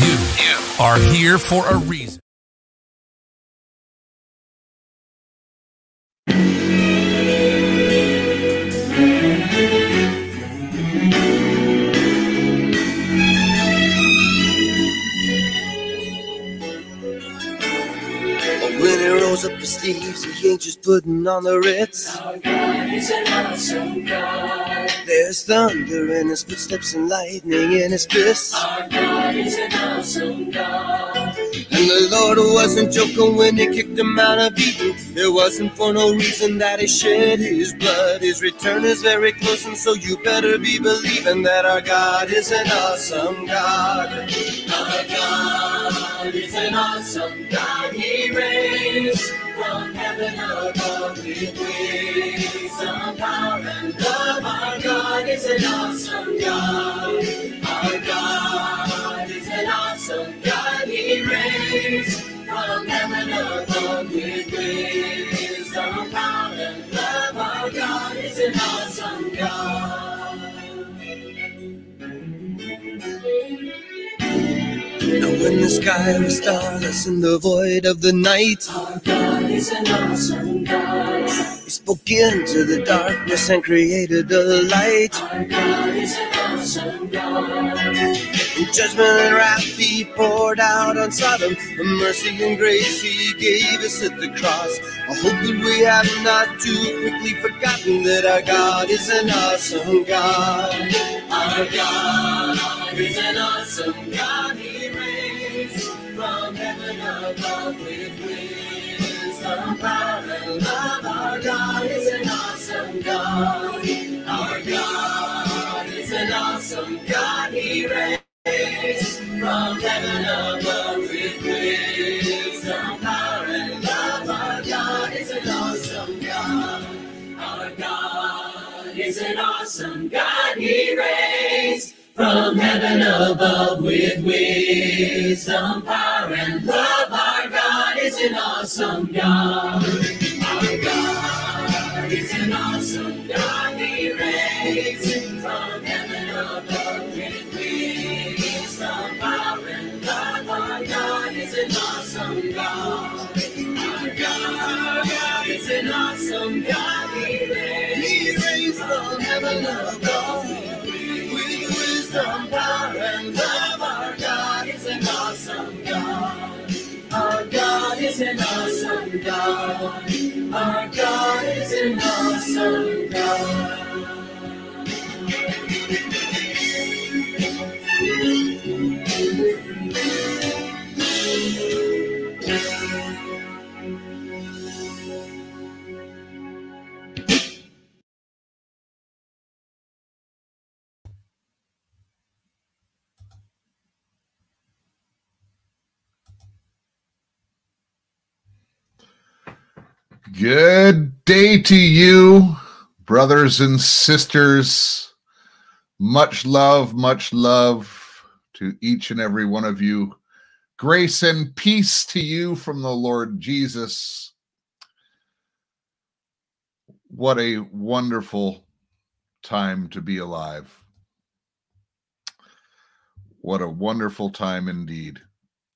You are here for a reason. Up his sleeves, he ain't just putting on the Ritz. Awesome God. There's thunder in his footsteps and lightning in his fists. He's an awesome God. And the Lord wasn't joking when he kicked him out of Eden. It wasn't for no reason that he shed his blood. His return is very close, and so you better be believing that our God is an awesome God. Our God is an awesome God. He reigns from heaven above with wisdom, power, and love. Our God is an awesome God. Our God is an awesome God. He from heaven above with wisdom, Now when the sky was starless in the void of the night, our God is an awesome God. He spoke into the darkness and created a light. Our God is an awesome God. In judgment and wrath he poured out on Sodom. The mercy and grace he gave us at the cross. I hope that we have not too quickly forgotten that our God is an awesome God. Our God is an awesome God. Power, and love. Our God is an awesome God. Our God is an awesome God. He reigns from heaven above with wisdom, power, and love. Our God is an awesome God. Our God is an awesome God. He from heaven above with wisdom, power, and love. Is an awesome God. Our God is an awesome God. He reigns from heaven above with wisdom, power, and love. Our God is an awesome God. Our God is an awesome God. He reigns from heaven above with wisdom, power, and love. God. Our God is an awesome God. Good day to you, brothers and sisters. Much love, much love to each and every one of you. Grace and peace to you from the Lord Jesus. What a wonderful time to be alive. What a wonderful time indeed.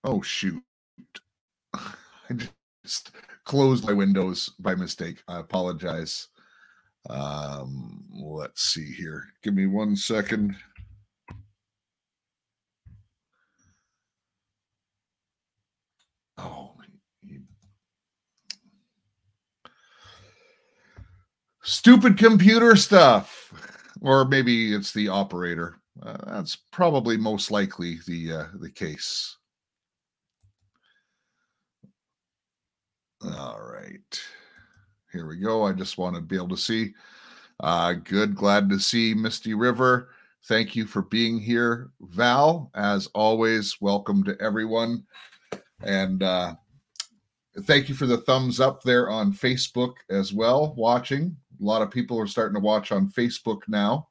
Oh, shoot. I just closed my windows by mistake. I apologize. Um, let's see here. Give me one second. Oh, stupid computer stuff. Or maybe it's the operator. Uh, that's probably most likely the uh, the case. All right. Here we go. I just want to be able to see. Uh, good. Glad to see Misty River. Thank you for being here, Val. As always, welcome to everyone. And uh, thank you for the thumbs up there on Facebook as well, watching. A lot of people are starting to watch on Facebook now.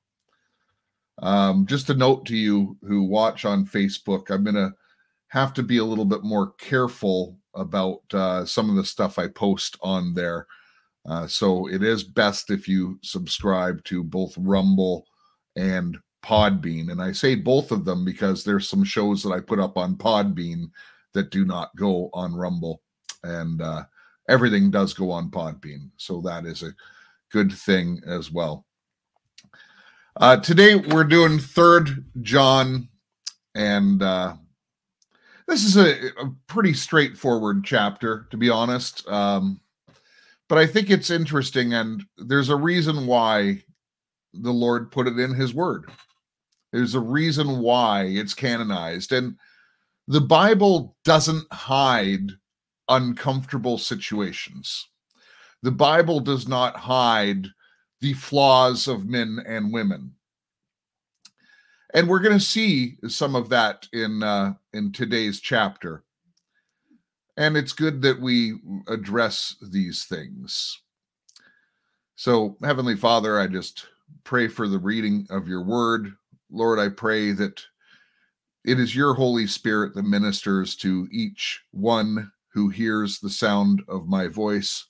Um, just a note to you who watch on Facebook, I'm going to have to be a little bit more careful about uh, some of the stuff I post on there. Uh, so it is best if you subscribe to both Rumble and Podbean. And I say both of them because there's some shows that I put up on Podbean that do not go on Rumble. And uh, everything does go on Podbean. So that is a good thing as well. Uh, today we're doing third John, and uh, this is a, a, pretty straightforward chapter, to be honest. Um, but I think it's interesting, and there's a reason why the Lord put it in His Word. There's a reason why it's canonized, and the Bible doesn't hide uncomfortable situations. The Bible does not hide the flaws of men and women. And we're going to see some of that in uh, in today's chapter. And it's good that we address these things. So, Heavenly Father, I just pray for the reading of your word. Lord, I pray that it is your Holy Spirit that ministers to each one who hears the sound of my voice.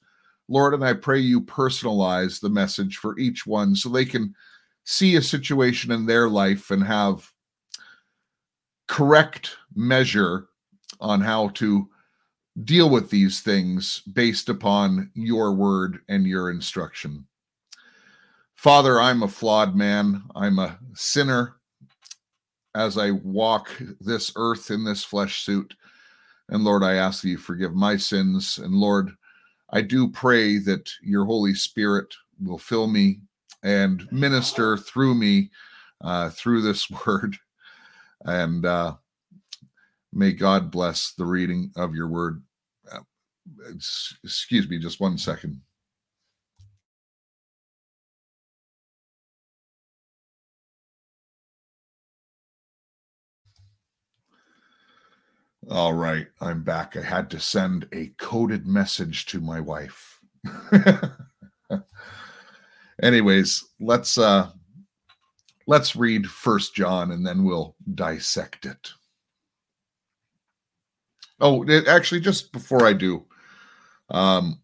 Lord, and I pray you personalize the message for each one so they can see a situation in their life and have correct measure on how to deal with these things based upon your word and your instruction. Father, I'm a flawed man. I'm a sinner as I walk this earth in this flesh suit. And Lord, I ask that you forgive my sins. And Lord, I do pray that your Holy Spirit will fill me and minister through me uh, through this word. And uh, may God bless the reading of your word. Uh, excuse me, just one second. All right, I'm back. I had to send a coded message to my wife. Anyways, let's uh let's read First John and then we'll dissect it. Oh, actually just before I do, um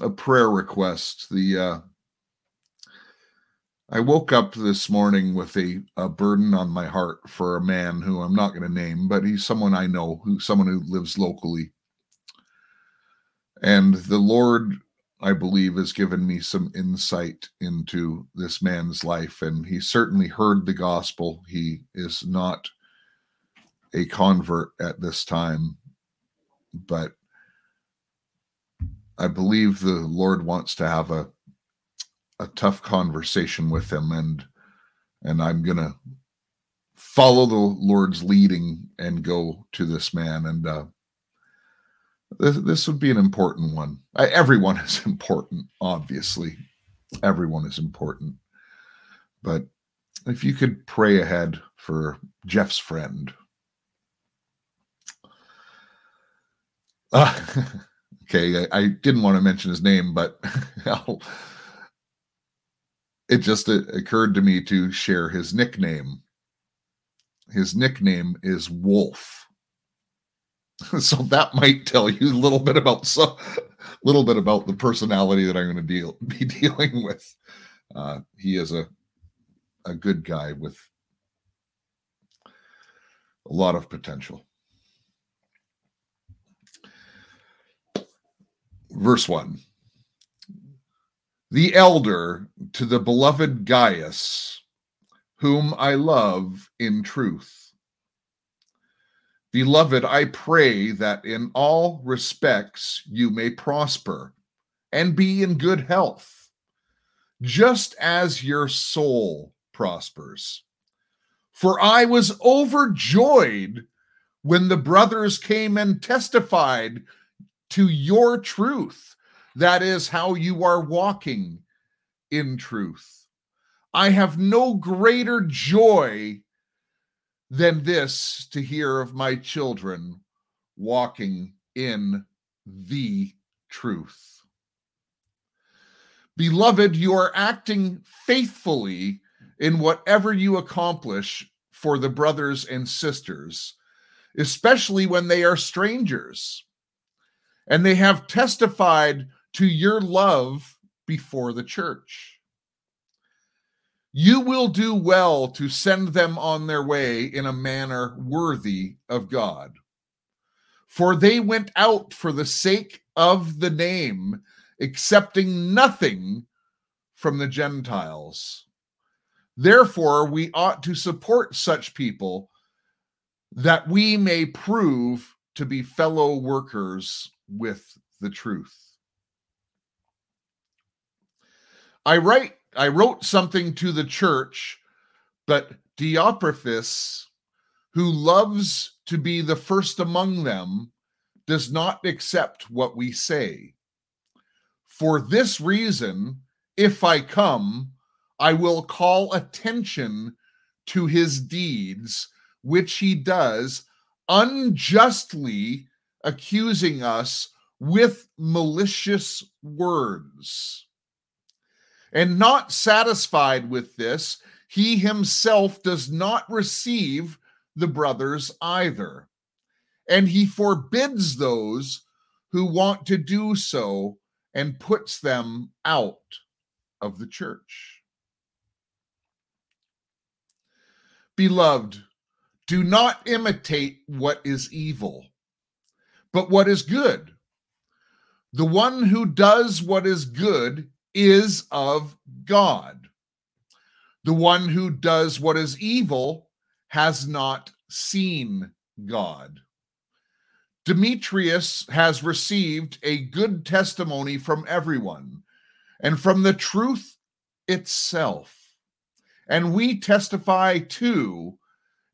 a prayer request. The uh I woke up this morning with a, a burden on my heart for a man who I'm not going to name, but he's someone I know, who someone who lives locally. And the Lord, I believe, has given me some insight into this man's life. And he certainly heard the gospel. He is not a convert at this time, but I believe the Lord wants to have a a tough conversation with him and and I'm going to follow the Lord's leading and go to this man and uh this, this would be an important one. I, everyone is important, obviously. Everyone is important. But if you could pray ahead for Jeff's friend. Uh, okay, I, I, didn't want to mention his name, but I'll it just occurred to me to share his nickname. His nickname is Wolf. so that might tell you a little bit about so little bit about the personality that I'm going to deal be dealing with. Uh, he is a a good guy with a lot of potential. Verse 1 the elder to the beloved Gaius, whom I love in truth. Beloved, I pray that in all respects you may prosper and be in good health, just as your soul prospers. For I was overjoyed when the brothers came and testified to your truth that is how you are walking in truth. I have no greater joy than this to hear of my children walking in the truth. Beloved, you are acting faithfully in whatever you accomplish for the brothers and sisters, especially when they are strangers. And they have testified to your love before the church. You will do well to send them on their way in a manner worthy of God. For they went out for the sake of the name, accepting nothing from the Gentiles. Therefore, we ought to support such people that we may prove to be fellow workers with the truth. I write I wrote something to the church, but Diotrephes, who loves to be the first among them, does not accept what we say. For this reason, if I come, I will call attention to his deeds, which he does, unjustly accusing us with malicious words. And not satisfied with this, he himself does not receive the brothers either. And he forbids those who want to do so and puts them out of the church. Beloved, do not imitate what is evil, but what is good. The one who does what is good is of God. The one who does what is evil has not seen God. Demetrius has received a good testimony from everyone and from the truth itself. And we testify too,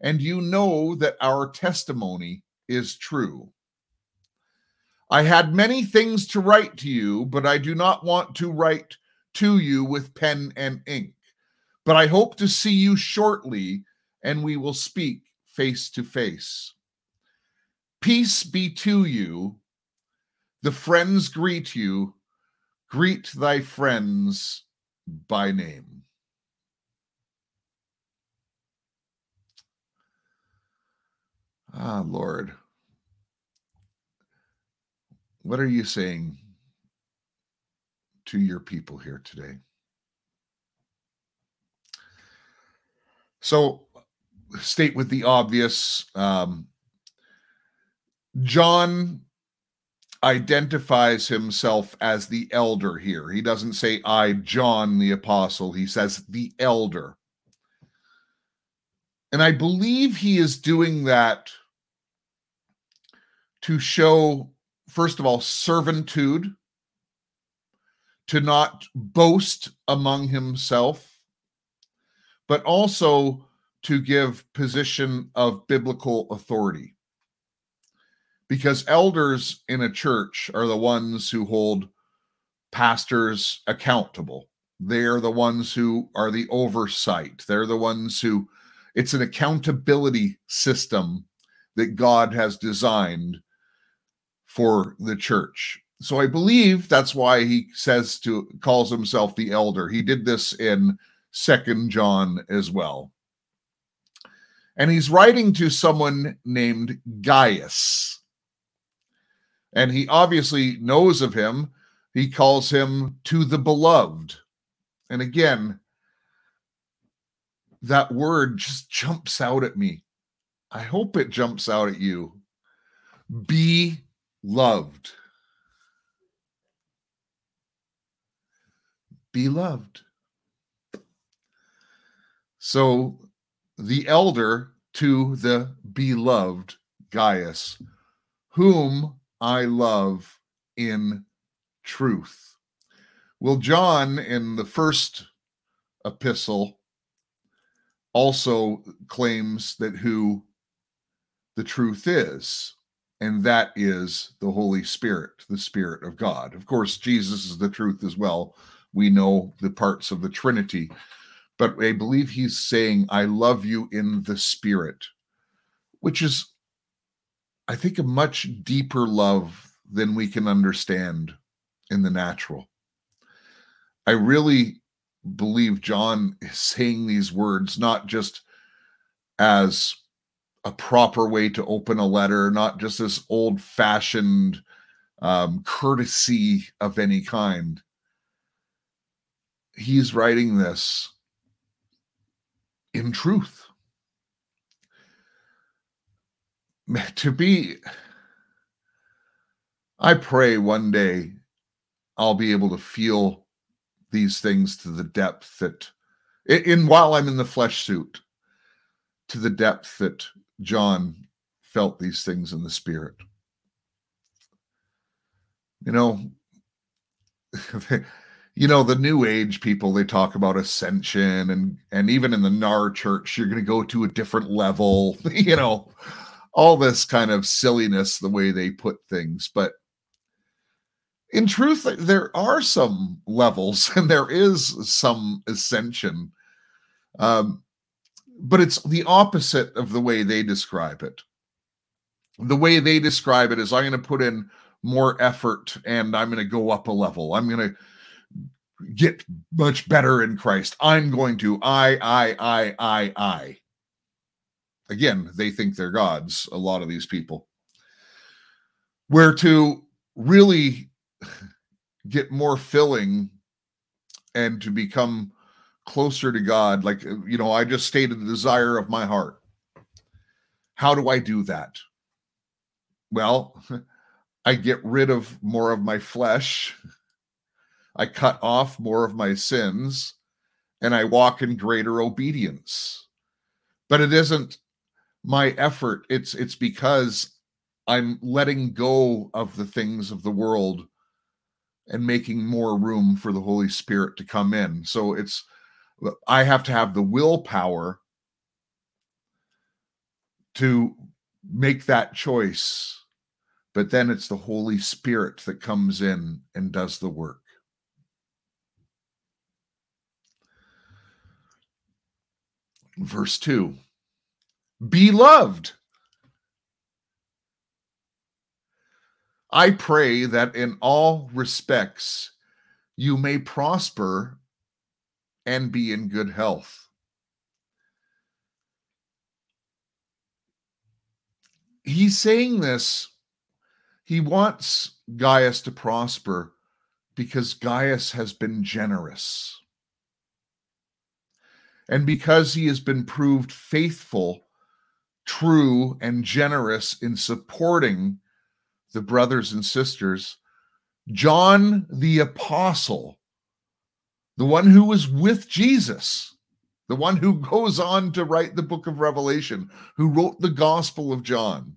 and you know that our testimony is true. I had many things to write to you, but I do not want to write to you with pen and ink. But I hope to see you shortly, and we will speak face to face. Peace be to you. The friends greet you. Greet thy friends by name. Ah, Lord. What are you saying to your people here today? So, state with the obvious um, John identifies himself as the elder here. He doesn't say, I, John the apostle. He says, the elder. And I believe he is doing that to show first of all, servitude, to not boast among himself, but also to give position of biblical authority. Because elders in a church are the ones who hold pastors accountable. They're the ones who are the oversight. They're the ones who, it's an accountability system that God has designed for the church. So I believe that's why he says to calls himself the elder. He did this in Second John as well. And he's writing to someone named Gaius. And he obviously knows of him. He calls him to the beloved. And again, that word just jumps out at me. I hope it jumps out at you. Be loved. Beloved. So the elder to the beloved Gaius, whom I love in truth. Well, John in the first epistle also claims that who the truth is and that is the Holy Spirit, the Spirit of God. Of course, Jesus is the truth as well. We know the parts of the Trinity, but I believe he's saying, I love you in the spirit, which is, I think, a much deeper love than we can understand in the natural. I really believe John is saying these words not just as a proper way to open a letter, not just this old fashioned um, courtesy of any kind. He's writing this in truth. To be, I pray one day I'll be able to feel these things to the depth that, in while I'm in the flesh suit, to the depth that John felt these things in the spirit. You know, you know the new age people they talk about ascension and and even in the nar church you're going to go to a different level you know all this kind of silliness the way they put things but in truth there are some levels and there is some ascension um but it's the opposite of the way they describe it the way they describe it is i'm going to put in more effort and i'm going to go up a level i'm going to get much better in Christ. I'm going to I I I I I. Again, they think they're gods, a lot of these people. Where to really get more filling and to become closer to God, like, uh, you know, I just stated the desire of my heart. How do I do that? Well, I get rid of more of my flesh I cut off more of my sins and I walk in greater obedience. But it isn't my effort. It's it's because I'm letting go of the things of the world and making more room for the Holy Spirit to come in. So it's I have to have the willpower to make that choice. But then it's the Holy Spirit that comes in and does the work. Verse 2 Beloved, I pray that in all respects you may prosper and be in good health. He's saying this, he wants Gaius to prosper because Gaius has been generous. And because he has been proved faithful, true, and generous in supporting the brothers and sisters, John the Apostle, the one who was with Jesus, the one who goes on to write the book of Revelation, who wrote the Gospel of John,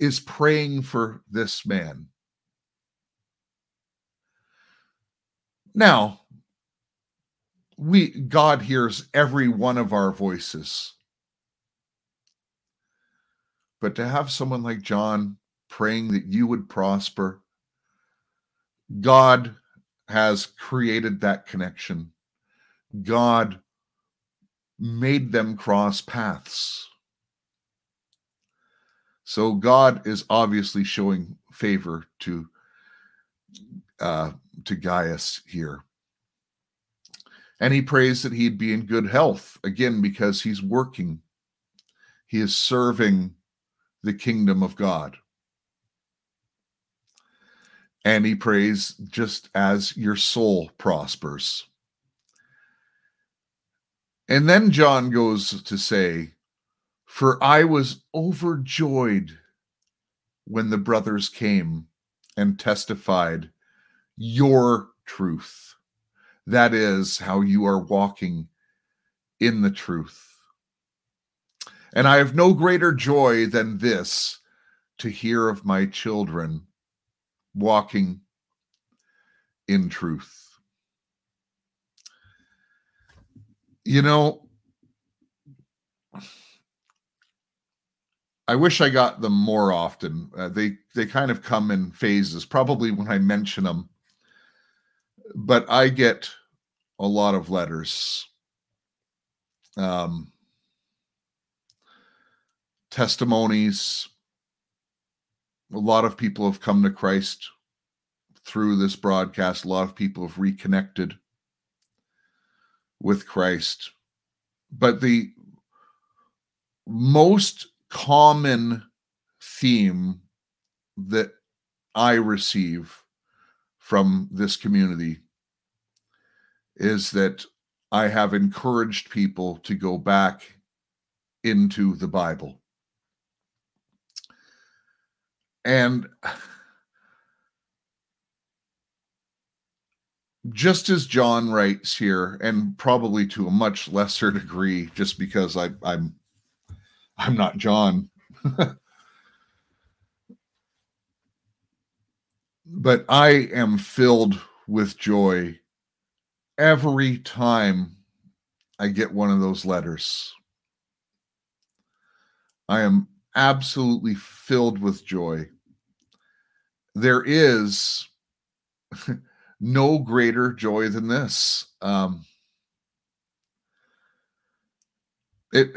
is praying for this man. Now, we God hears every one of our voices. But to have someone like John praying that you would prosper, God has created that connection. God made them cross paths. So God is obviously showing favor to uh, to Gaius here. And he prays that he'd be in good health, again, because he's working, he is serving the kingdom of God. And he prays just as your soul prospers. And then John goes to say, For I was overjoyed when the brothers came and testified your truth that is how you are walking in the truth. And I have no greater joy than this to hear of my children walking in truth. You know, I wish I got them more often. Uh, they they kind of come in phases. Probably when I mention them but I get a lot of letters. Um, testimonies. A lot of people have come to Christ through this broadcast. A lot of people have reconnected with Christ. But the most common theme that I receive from this community is that I have encouraged people to go back into the Bible. And just as John writes here, and probably to a much lesser degree, just because I, I'm I'm not John. but I am filled with joy every time I get one of those letters. I am absolutely filled with joy. There is no greater joy than this. Um, it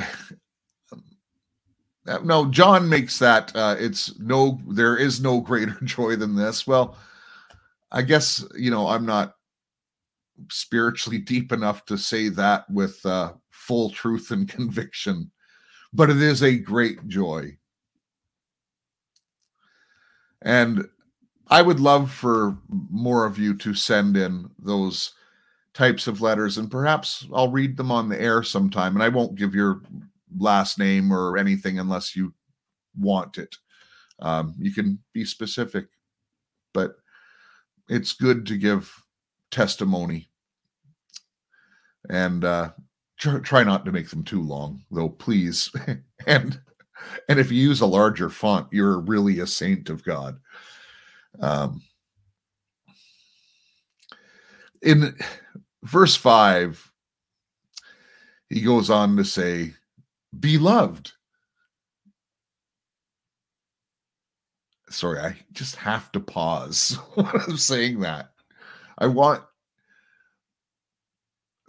no john makes that uh, it's no there is no greater joy than this well i guess you know i'm not spiritually deep enough to say that with uh, full truth and conviction, but it is a great joy. And I would love for more of you to send in those types of letters, and perhaps I'll read them on the air sometime. And I won't give your last name or anything unless you want it. Um, you can be specific, but it's good to give testimony. And uh, tr- try not to make them too long, though, please. and and if you use a larger font, you're really a saint of God. Um, in verse 5, he goes on to say, Beloved. Sorry, I just have to pause when I'm saying that. I want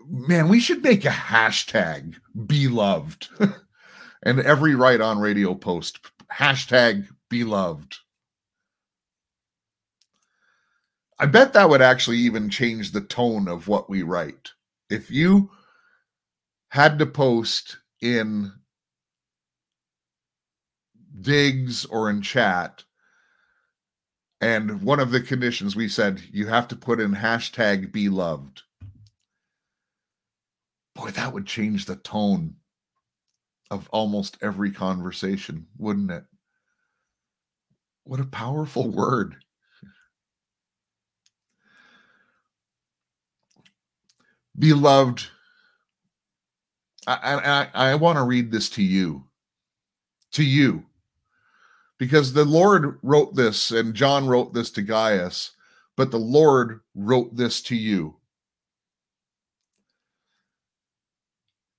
man, we should make a hashtag beloved. and every right on radio post, hashtag beloved. I bet that would actually even change the tone of what we write. If you had to post in digs or in chat, and one of the conditions we said you have to put in hashtag beloved boy, that would change the tone of almost every conversation, wouldn't it? What a powerful word. Beloved, I, I, I want to read this to you. To you. Because the Lord wrote this, and John wrote this to Gaius, but the Lord wrote this to you.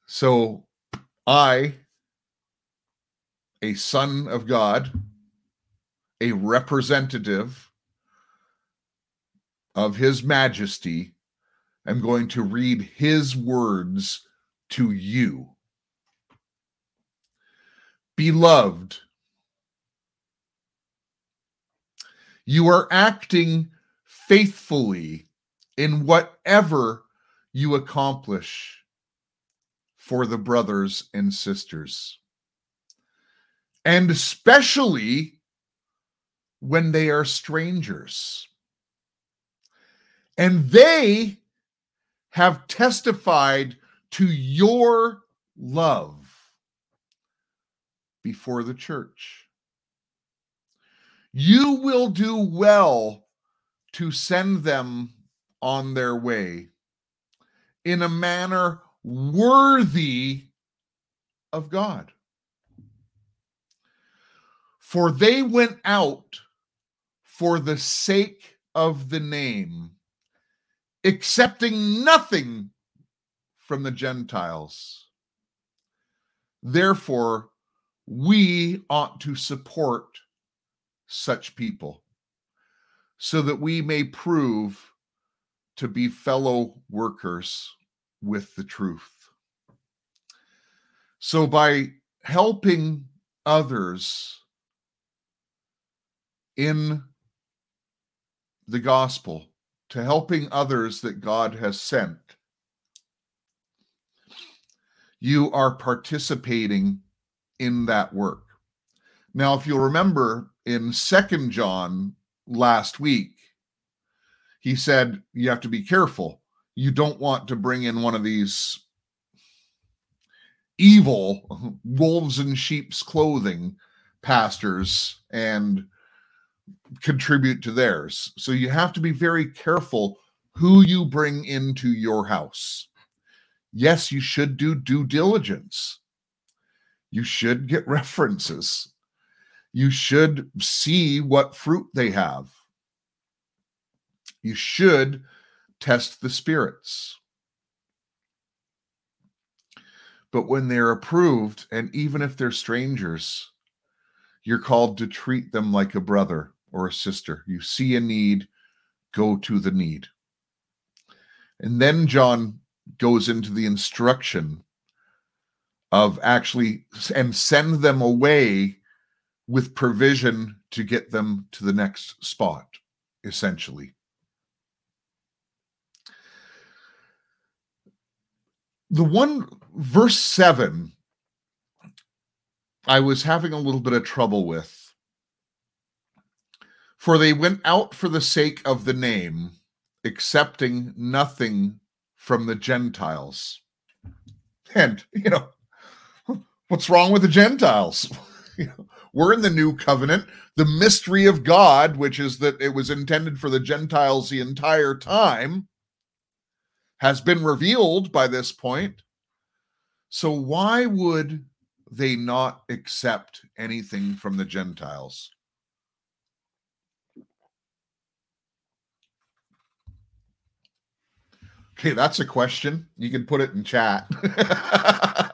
So I, a son of God, a representative of his majesty, am going to read his words to you. Beloved, you are acting faithfully in whatever you accomplish for the brothers and sisters. And especially when they are strangers. And they have testified to your love before the church. You will do well to send them on their way in a manner worthy of God. For they went out for the sake of the name, accepting nothing from the Gentiles. Therefore, we ought to support such people so that we may prove to be fellow workers with the truth. So, by helping others in the gospel, to helping others that God has sent, you are participating in that work. Now, if you'll remember in Second John last week, he said you have to be careful. You don't want to bring in one of these evil wolves in sheep's clothing pastors and contribute to theirs. So you have to be very careful who you bring into your house. Yes, you should do due diligence. You should get references. You should see what fruit they have. You should test the spirits. But when they're approved, and even if they're strangers, you're called to treat them like a brother or a sister. You see a need, go to the need. And then John goes into the instruction of actually and send them away with provision to get them to the next spot, essentially. The one verse 7 I was having a little bit of trouble with. For they went out for the sake of the name, accepting nothing from the Gentiles. And, you know, what's wrong with the Gentiles? we're in the new covenant. The mystery of God, which is that it was intended for the Gentiles the entire time, has been revealed by this point. So, why would they not accept anything from the Gentiles? Okay, that's a question. You can put it in chat.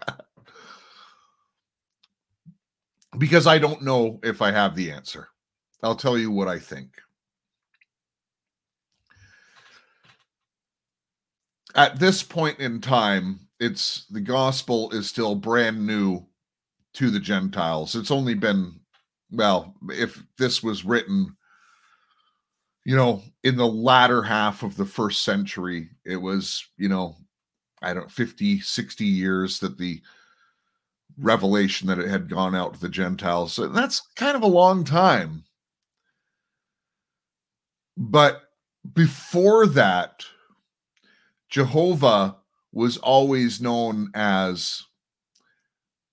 because I don't know if I have the answer. I'll tell you what I think. At this point in time, it's the gospel is still brand new to the Gentiles. It's only been, well, if this was written you know, in the latter half of the first century, it was, you know, I don't 50, 60 years that the revelation that it had gone out to the Gentiles. So that's kind of a long time. But before that, Jehovah was always known as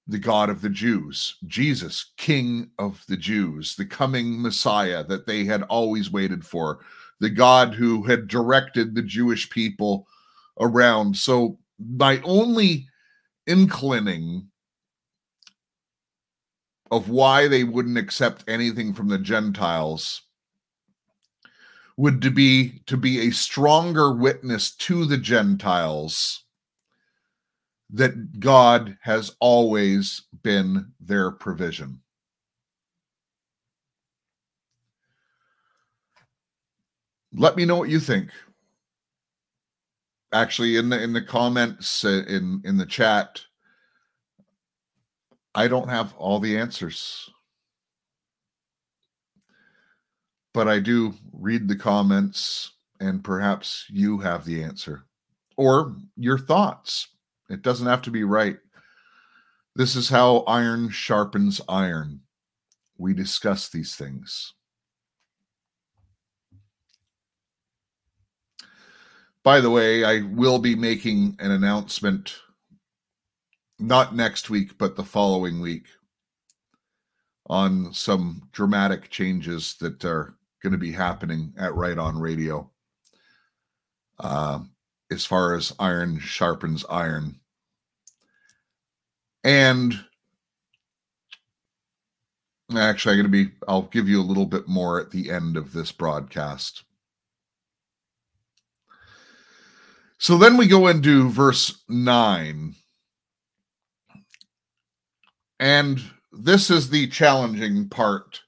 the God of the Jews, Jesus, King of the Jews, the coming Messiah that they had always waited for, the God who had directed the Jewish people around. So, my only inclining of why they wouldn't accept anything from the Gentiles would to be to be a stronger witness to the Gentiles that God has always been their provision. Let me know what you think. Actually, in the in the comments uh, in in the chat, I don't have all the answers. But I do read the comments, and perhaps you have the answer or your thoughts. It doesn't have to be right. This is how iron sharpens iron. We discuss these things. By the way, I will be making an announcement not next week, but the following week on some dramatic changes that are going to be happening at Right On Radio. Uh, as far as iron sharpens iron. And actually, I'm going to be, I'll give you a little bit more at the end of this broadcast. So then we go into verse 9. And this is the challenging part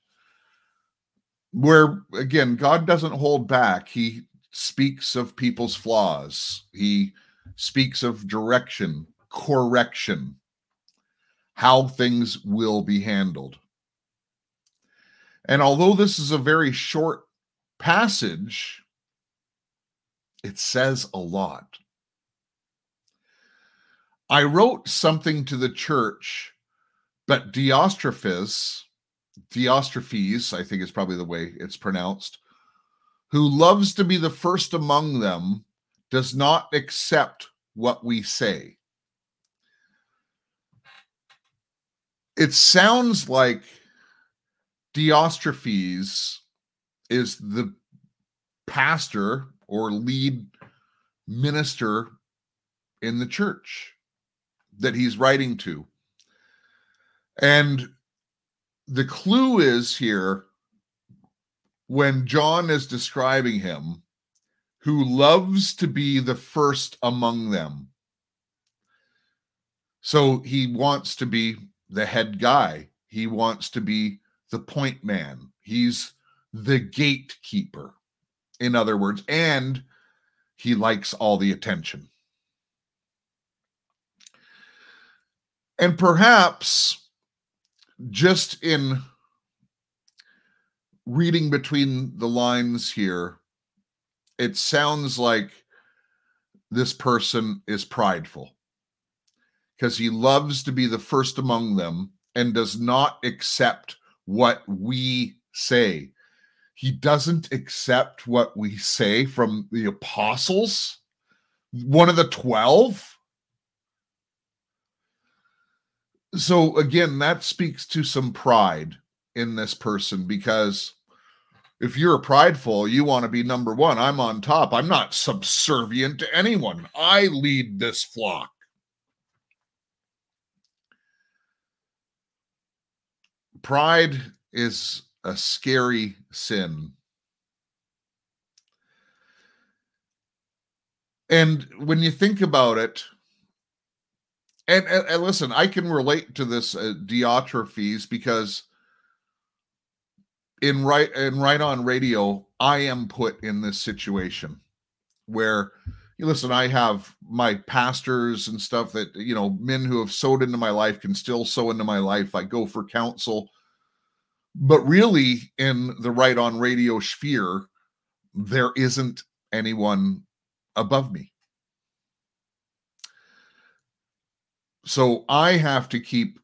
where, again, God doesn't hold back. He speaks of people's flaws. He speaks of direction, correction, how things will be handled. And although this is a very short passage, it says a lot. I wrote something to the church, but Diostrephes, Diostrephes, I think is probably the way it's pronounced, who loves to be the first among them, does not accept what we say. It sounds like Diostrephes is the pastor or lead minister in the church that he's writing to. And the clue is here when John is describing him, who loves to be the first among them. So he wants to be the head guy, he wants to be the point man, he's the gatekeeper, in other words, and he likes all the attention. And perhaps just in reading between the lines here, it sounds like this person is prideful because he loves to be the first among them and does not accept what we say. He doesn't accept what we say from the apostles, one of the 12 so again that speaks to some pride in this person because if you're prideful you want to be number one. I'm on top. I'm not subservient to anyone. I lead this flock pride is a scary sin. And when you think about it and, and, and listen, I can relate to this uh, because in right in right on radio, I am put in this situation where listen, I have my pastors and stuff that you know, men who have sowed into my life can still sow into my life. I go for counsel. But really, in the right on radio sphere, there isn't anyone above me. So I have to keep,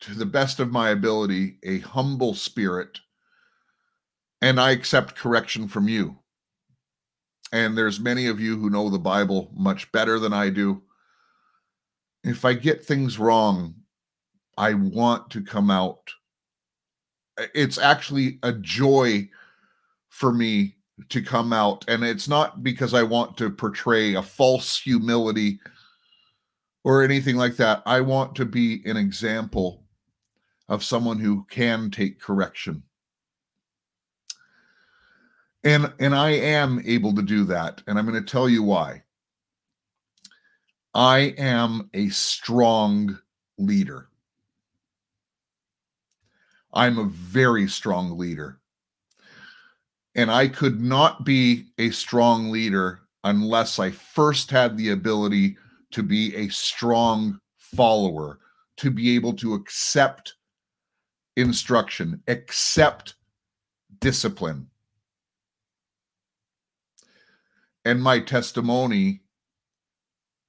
to the best of my ability, a humble spirit, and I accept correction from you. And there's many of you who know the Bible much better than I do. If I get things wrong, I want to come out. It's actually a joy for me to come out. And it's not because I want to portray a false humility or anything like that. I want to be an example of someone who can take correction. And and I am able to do that and I'm going to tell you why. I am a strong leader. I'm a very strong leader. And I could not be a strong leader unless I first had the ability to be a strong follower, to be able to accept instruction, accept discipline. And my testimony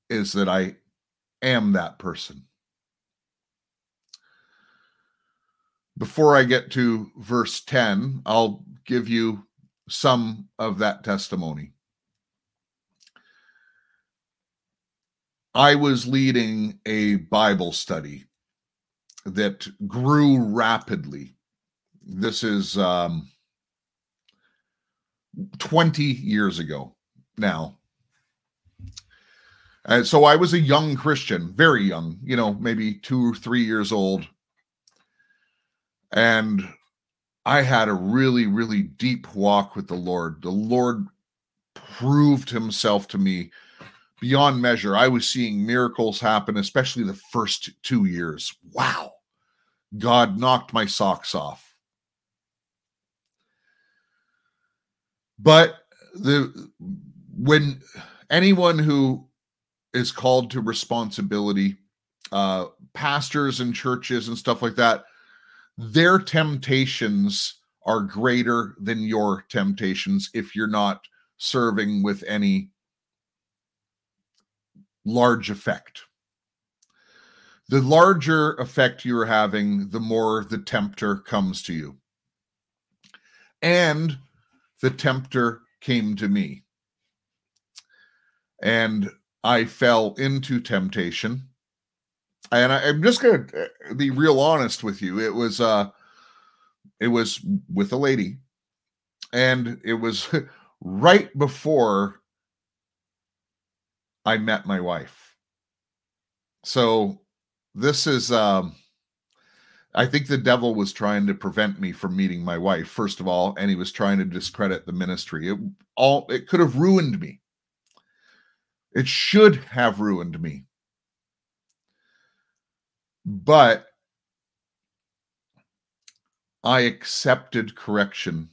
is that I am that person. Before I get to verse 10, I'll give you some of that testimony. I was leading a Bible study that grew rapidly. This is um, 20 years ago now. And so I was a young Christian, very young, you know, maybe two or three years old. And I had a really, really deep walk with the Lord. The Lord proved himself to me beyond measure. I was seeing miracles happen, especially the first two years. Wow. God knocked my socks off. But the when anyone who is called to responsibility, uh, pastors and churches and stuff like that, their temptations are greater than your temptations if you're not serving with any large effect. The larger effect you're having, the more the tempter comes to you. And the tempter came to me. And I fell into temptation. And I, am just to uh, be real honest with you. It was uh it was with a lady and it was right before I met my wife. So this is um I think the devil was trying to prevent me from meeting my wife first of all and he was trying to discredit the ministry. It all it could have ruined me. It should have ruined me. But I accepted correction.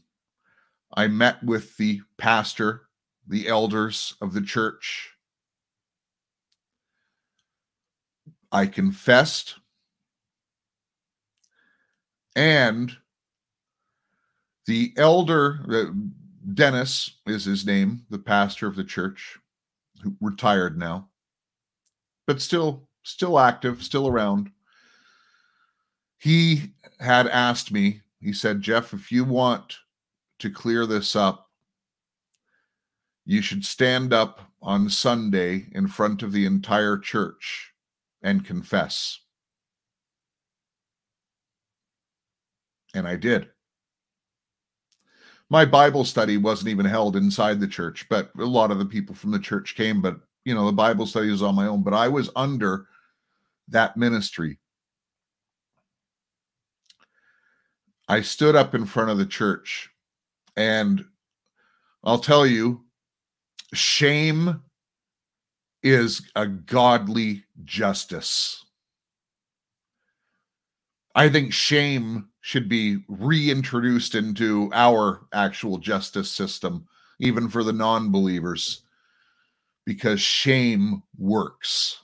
I met with the pastor, the elders of the church. I confessed. And the elder, Dennis is his name, the pastor of the church, retired now, but still still active, still around. He had asked me, he said, Jeff, if you want to clear this up, you should stand up on Sunday in front of the entire church and confess. And I did. My Bible study wasn't even held inside the church, but a lot of the people from the church came. But, you know, the Bible study was on my own, but I was under that ministry. I stood up in front of the church and I'll tell you, shame is a godly justice. I think shame should be reintroduced into our actual justice system, even for the non believers, because shame works.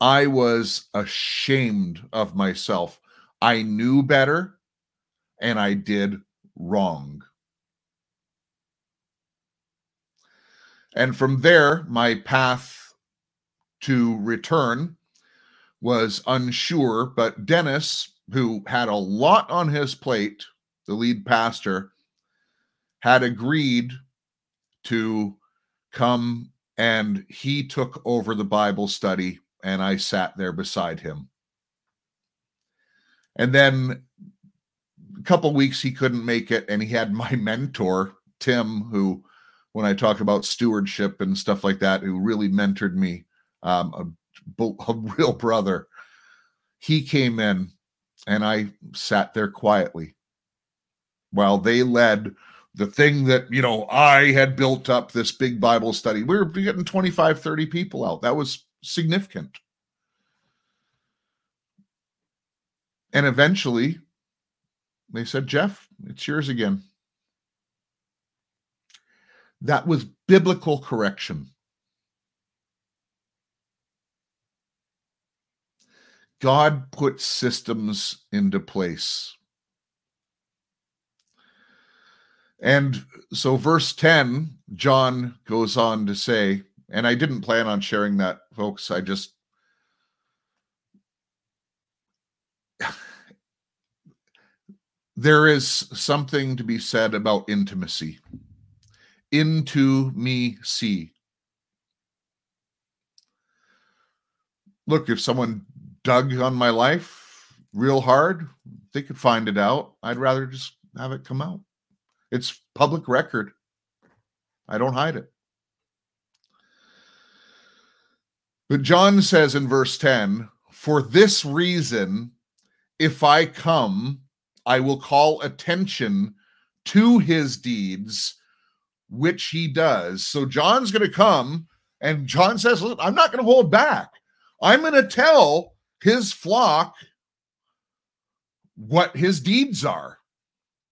I was ashamed of myself. I knew better and I did wrong. And from there, my path to return was unsure. But Dennis, who had a lot on his plate, the lead pastor, had agreed to come and he took over the Bible study and I sat there beside him. And then a couple weeks he couldn't make it, and he had my mentor, Tim, who, when I talk about stewardship and stuff like that, who really mentored me, um, a, a real brother. He came in, and I sat there quietly while they led the thing that you know i had built up this big bible study we were getting 25 30 people out that was significant And eventually they said, Jeff, it's yours again. That was biblical correction. God puts systems into place. And so, verse 10, John goes on to say, and I didn't plan on sharing that, folks. I just there is something to be said about intimacy. Into me see. Look, if someone dug on my life real hard, they could find it out. I'd rather just have it come out. It's public record. I don't hide it. But John says in verse 10 For this reason, if I come, I will call attention to his deeds, which he does. So John's going to come, and John says, Listen, I'm not going to hold back. I'm going to tell his flock what his deeds are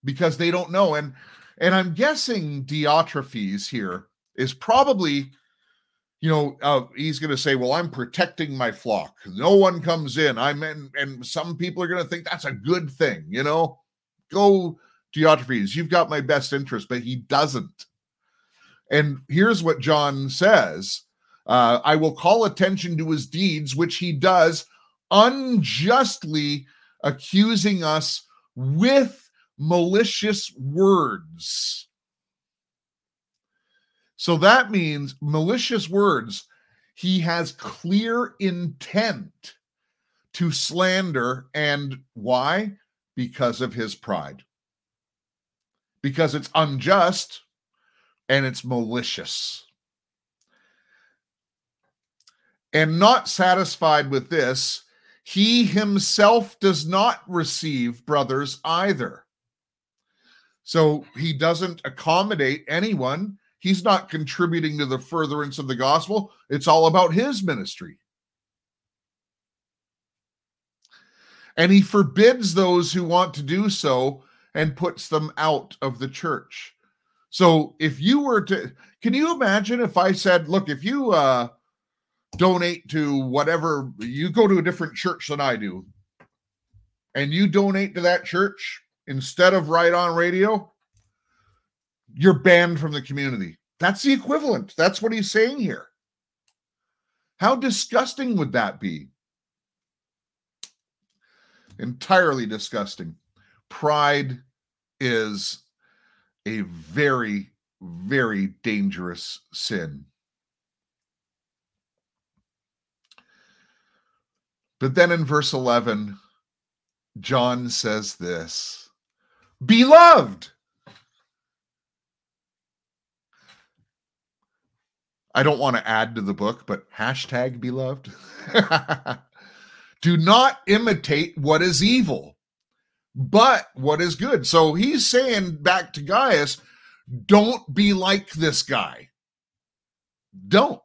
because they don't know. And And I'm guessing Diotrephes here is probably, you know, uh, he's going to say, "Well, I'm protecting my flock. No one comes in. I'm in." And some people are going to think that's a good thing. You know, go Diotrephes. You've got my best interest, but he doesn't. And here's what John says uh, I will call attention to his deeds, which he does unjustly accusing us with malicious words. So that means malicious words. He has clear intent to slander. And why? Because of his pride. Because it's unjust and it's malicious. And not satisfied with this, he himself does not receive brothers either. So he doesn't accommodate anyone. He's not contributing to the furtherance of the gospel. It's all about his ministry. And he forbids those who want to do so and puts them out of the church. So if you were to, can you imagine if I said, look, if you uh, donate to whatever, you go to a different church than I do, and you donate to that church instead of right on radio, you're banned from the community. That's the equivalent. That's what he's saying here. How disgusting would that be? Entirely disgusting. Pride is a very, very dangerous sin. But then in verse 11, John says this Beloved. I don't want to add to the book, but hashtag beloved. Do not imitate what is evil, but what is good. So he's saying back to Gaius, don't be like this guy. Don't.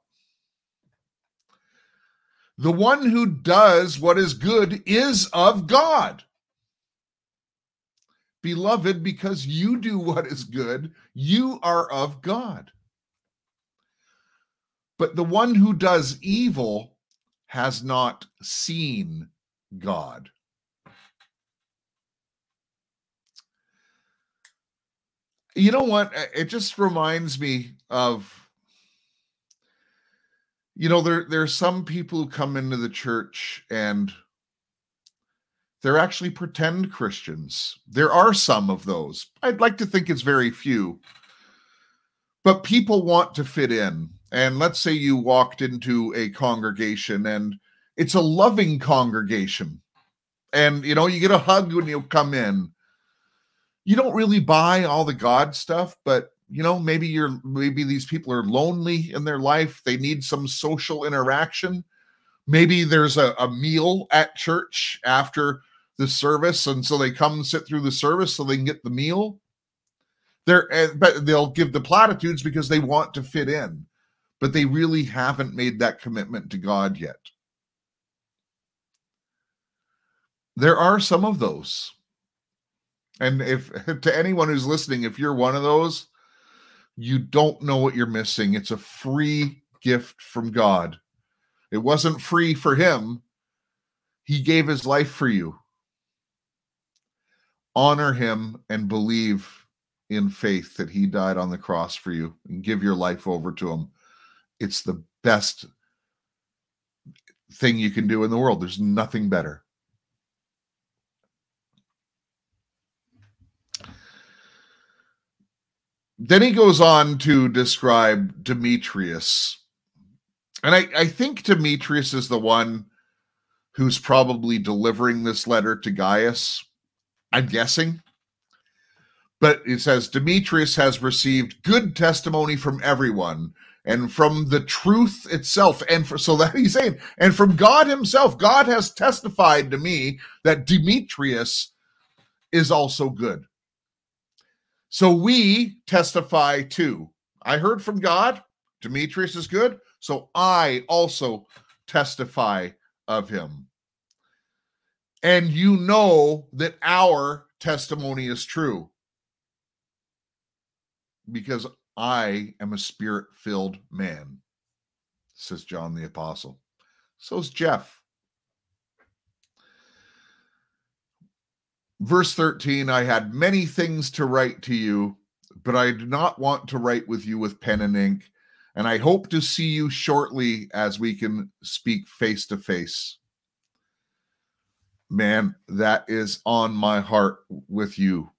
The one who does what is good is of God. Beloved, because you do what is good, you are of God. But the one who does evil has not seen God. you know what? It just reminds me of you know there there are some people who come into the church and they're actually pretend Christians. There are some of those. I'd like to think it's very few. But people want to fit in. And let's say you walked into a congregation and it's a loving congregation. And you know, you get a hug when you come in you don't really buy all the God stuff, but you know, maybe you're maybe these people are lonely in their life. They need some social interaction. Maybe there's a, a meal at church after the service, and so they come sit through the service so they can get the meal. They're but they'll give the platitudes because they want to fit in, but they really haven't made that commitment to God yet. There are some of those. And if to anyone who's listening, if you're one of those, you don't know what you're missing. It's a free gift from God. It wasn't free for him, he gave his life for you. Honor him and believe in faith that he died on the cross for you and give your life over to him. It's the best thing you can do in the world. There's nothing better. Then he goes on to describe Demetrius. And I, I think Demetrius is the one who's probably delivering this letter to Gaius. I'm guessing. But it says Demetrius has received good testimony from everyone and from the truth itself. And for, so that he's saying, and from God himself, God has testified to me that Demetrius is also good. So we testify too. I heard from God, Demetrius is good. So I also testify of him. And you know that our testimony is true. because I am a spirit filled man, says John the Apostle. So is Jeff. Verse 13 I had many things to write to you, but I do not want to write with you with pen and ink. And I hope to see you shortly as we can speak face to face. Man, that is on my heart with you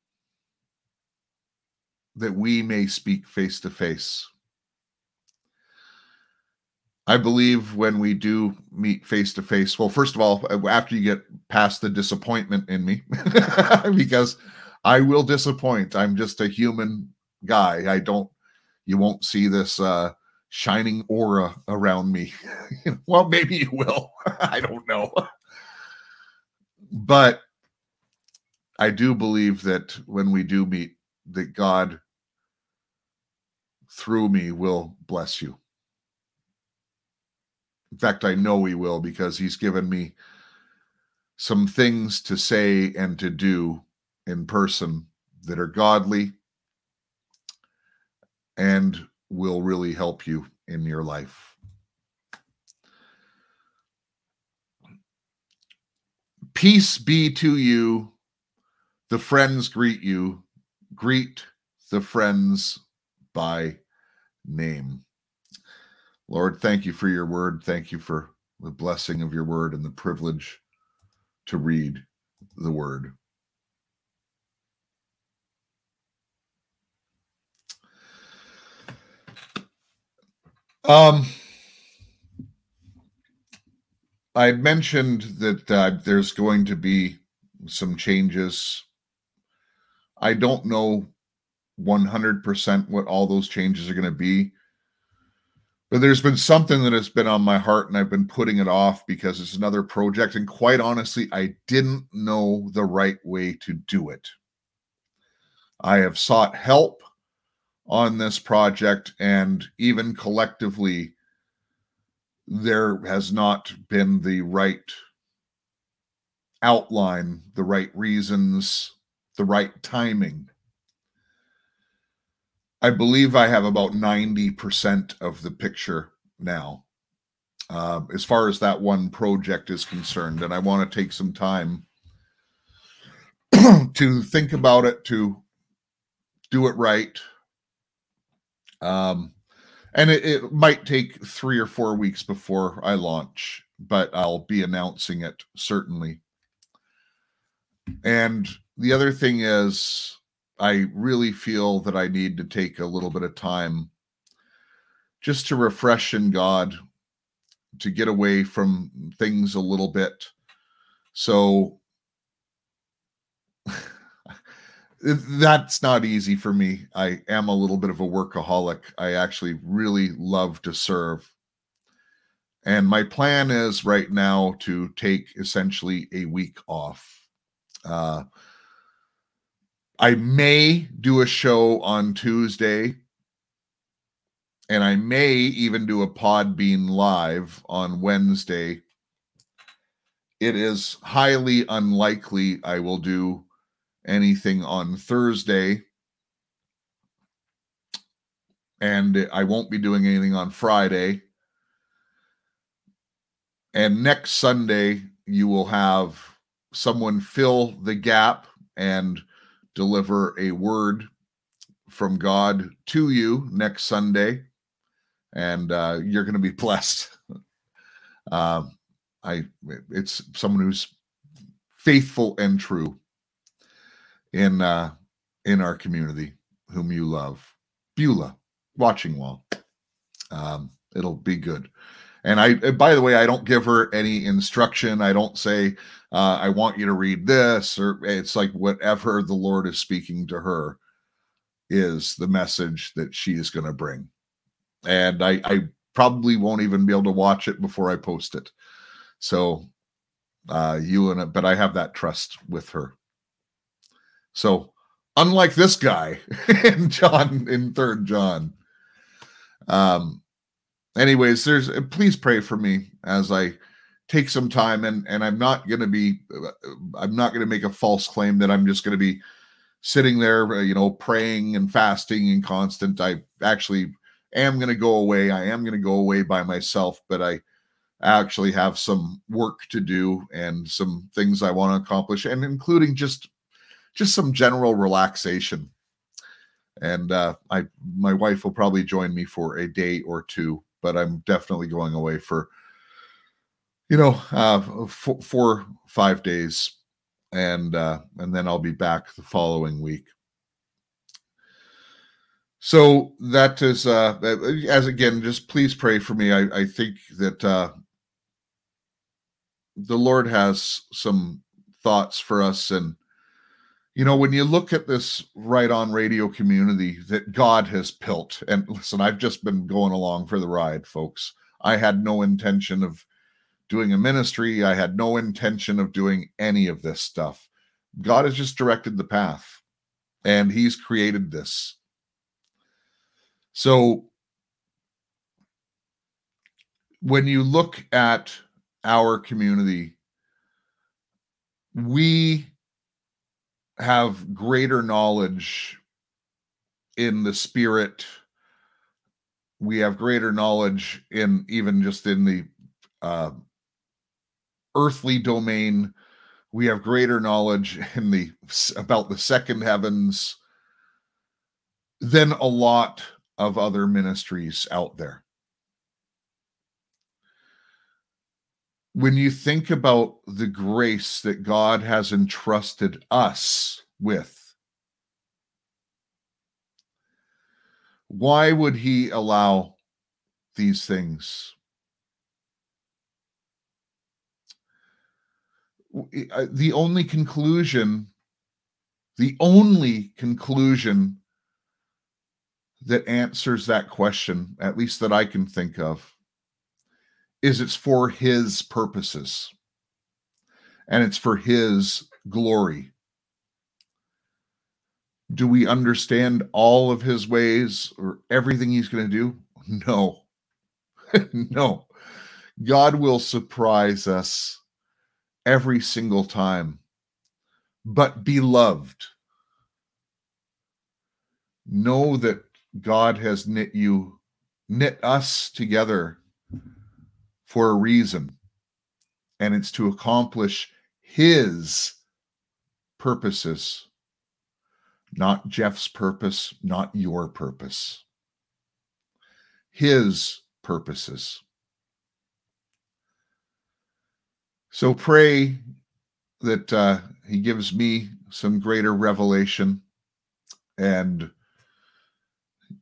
that we may speak face to face. I believe when we do meet face to face, well, first of all, after you get past the disappointment in me, because I will disappoint. I'm just a human guy. I don't, you won't see this uh, shining aura around me. well, maybe you will. I don't know. but I do believe that when we do meet, that God through me will bless you. In fact, I know he will because he's given me some things to say and to do in person that are godly and will really help you in your life. Peace be to you. The friends greet you. Greet the friends by name. Lord, thank you for your word. Thank you for the blessing of your word and the privilege to read the word. Um, I mentioned that uh, there's going to be some changes. I don't know 100% what all those changes are going to be. But there's been something that has been on my heart and I've been putting it off because it's another project. And quite honestly, I didn't know the right way to do it. I have sought help on this project, and even collectively, there has not been the right outline, the right reasons, the right timing I believe I have about 90% of the picture now, uh, as far as that one project is concerned. And I want to take some time to think about it, to do it right. Um, and it, it might take three or four weeks before I launch, but I'll be announcing it certainly. And the other thing is, I really feel that I need to take a little bit of time just to refresh in God, to get away from things a little bit. So that's not easy for me. I am a little bit of a workaholic. I actually really love to serve. And my plan is right now to take essentially a week off. Uh, I may do a show on Tuesday, and I may even do a Podbean live on Wednesday. It is highly unlikely I will do anything on Thursday, and I won't be doing anything on Friday. And next Sunday, you will have someone fill the gap and deliver a word from God to you next Sunday, and uh, you're going to be blessed. uh, I it's someone who's faithful and true in uh, in our community, whom you love, Beulah, watching wall. Um, it'll be good. And I, by the way, I don't give her any instruction. I don't say, uh, I want you to read this, or it's like whatever the Lord is speaking to her is the message that she is going to bring. And I, I probably won't even be able to watch it before I post it. So, uh, you and but I have that trust with her. So, unlike this guy in John in Third John, um, anyways, there's please pray for me as I take some time and and i'm not going to be uh, i'm not going to make a false claim that i'm just going to be sitting there, uh, you know, praying and fasting and constant. I actually am going to go away. I am going to go away by myself, but I actually have some work to do and some things I want to accomplish, and including just just some general relaxation. And uh, I, my wife will probably join me for a day or two, but I'm definitely going away for, you know, uh, four, four five days, and uh, and then I'll be back the following week. So that is, uh, as again, just please pray for me. I, I think that uh, the Lord has some thoughts for us. And, you know, when you look at this right on radio community that God has built, and listen, I've just been going along for the ride, folks. I had no intention of doing a ministry, I had no intention of doing any of this stuff. God has just directed the path, and He's created this. So, when you look at our community, we have greater knowledge in the spirit. We have greater knowledge in even just in the uh, earthly domain. We have greater knowledge in the about the second heavens than a lot of other ministries out there. When you think about the grace that God has entrusted us with, why would He allow these things? Uh, the only conclusion, the only conclusion that answers that question, at least that I can think of, is it's for his purposes and it's for his glory. Do we understand all of his ways or everything he's going to do? No. no. God will surprise us every single time. But beloved, know that God has knit you, knit us together for a reason, and it's to accomplish His purposes, not Jeff's purpose, not your purpose. His purposes. So pray that uh, He gives me some greater revelation and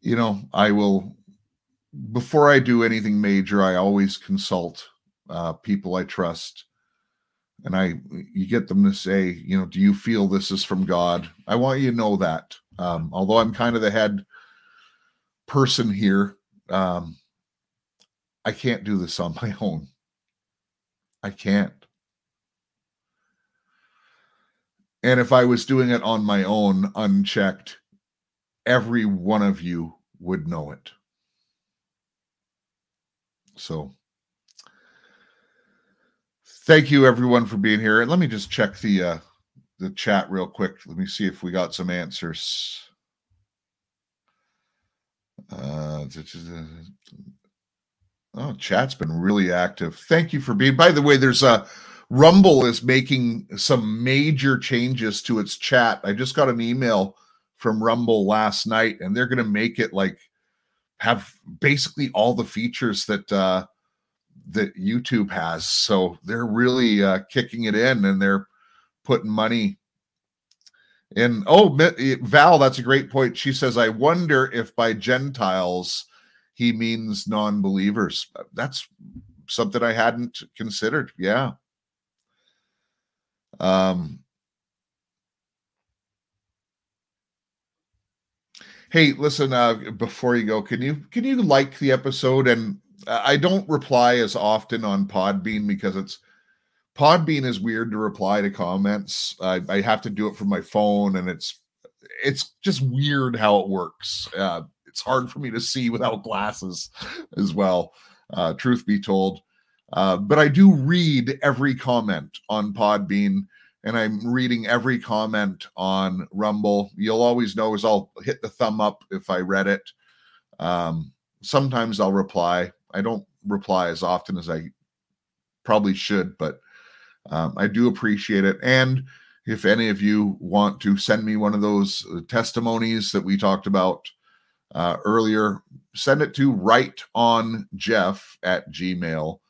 you know i will before I do anything major, I always consult uh, people I trust, and I you get them to say, you know, do you feel this is from God? I want you to know that. Um, although I'm kind of the head person here, um, I can't do this on my own. I can't. And if I was doing it on my own, unchecked, every one of you would know it. So thank you everyone for being here. And let me just check the uh the chat real quick. Let me see if we got some answers. Uh, oh, chat's been really active. Thank you for being. By the way, there's a Rumble is making some major changes to its chat. I just got an email from Rumble last night, and they're going to make it like have basically all the features that uh, that YouTube has. So they're really uh, kicking it in, and they're putting money in. Oh, Val, that's a great point. She says, "I wonder if by Gentiles he means non-believers." That's something I hadn't considered. Yeah. Um, Hey, listen, uh, before you go, can you can you like the episode? And I don't reply as often on Podbean because it's Podbean is weird to reply to comments. I, I have to do it from my phone, and it's it's just weird how it works. Uh, it's hard for me to see without glasses as well. Uh, truth be told, uh, but I do read every comment on Podbean, and I'm reading every comment on Rumble. You'll always know is I'll hit the thumb up if I read it. Um, sometimes I'll reply. I don't reply as often as I probably should, but um, I do appreciate it. And if any of you want to send me one of those uh, testimonies that we talked about uh, earlier, send it to right on Jeff at gmail.com.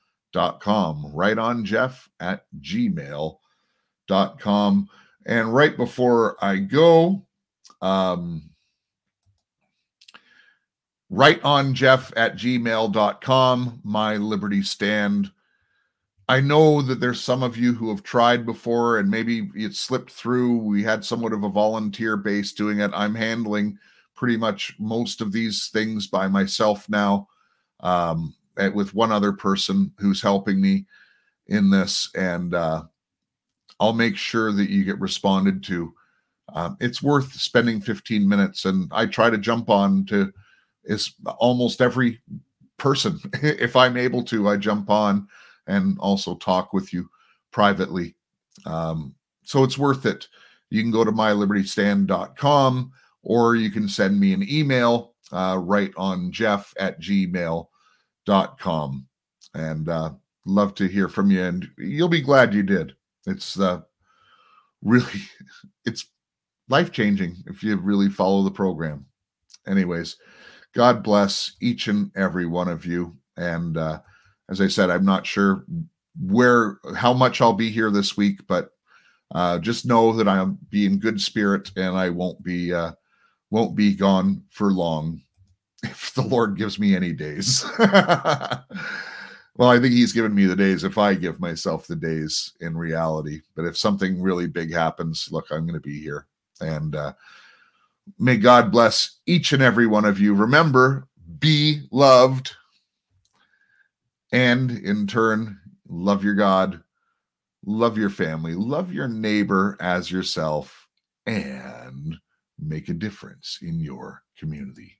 Right on Jeff at gmail.com. And right before I go, um, right on Jeff at gmail.com, my Liberty Stand. I know that there's some of you who have tried before and maybe it slipped through. We had somewhat of a volunteer base doing it. I'm handling pretty much most of these things by myself now, um, with one other person who's helping me in this. And uh, I'll make sure that you get responded to. Um, it's worth spending 15 minutes, and I try to jump on to is almost every person. if I'm able to, I jump on and also talk with you privately. Um, so it's worth it. You can go to mylibertystand.com or you can send me an email uh, right on jeff at gmail.com. And uh, love to hear from you. And you'll be glad you did. It's uh, really, it's life changing if you really follow the program. Anyways, God bless each and every one of you. And uh, as I said, I'm not sure where, how much I'll be here this week, but uh, just know that I'll be in good spirit and I won't be, uh, won't be gone for long if the Lord gives me any days. well, I think He's given me the days if I give myself the days in reality. But if something really big happens, look, I'm going to be here. And uh, May God bless each and every one of you. Remember, be loved. And in turn, love your God, love your family, love your neighbor as yourself, and make a difference in your community.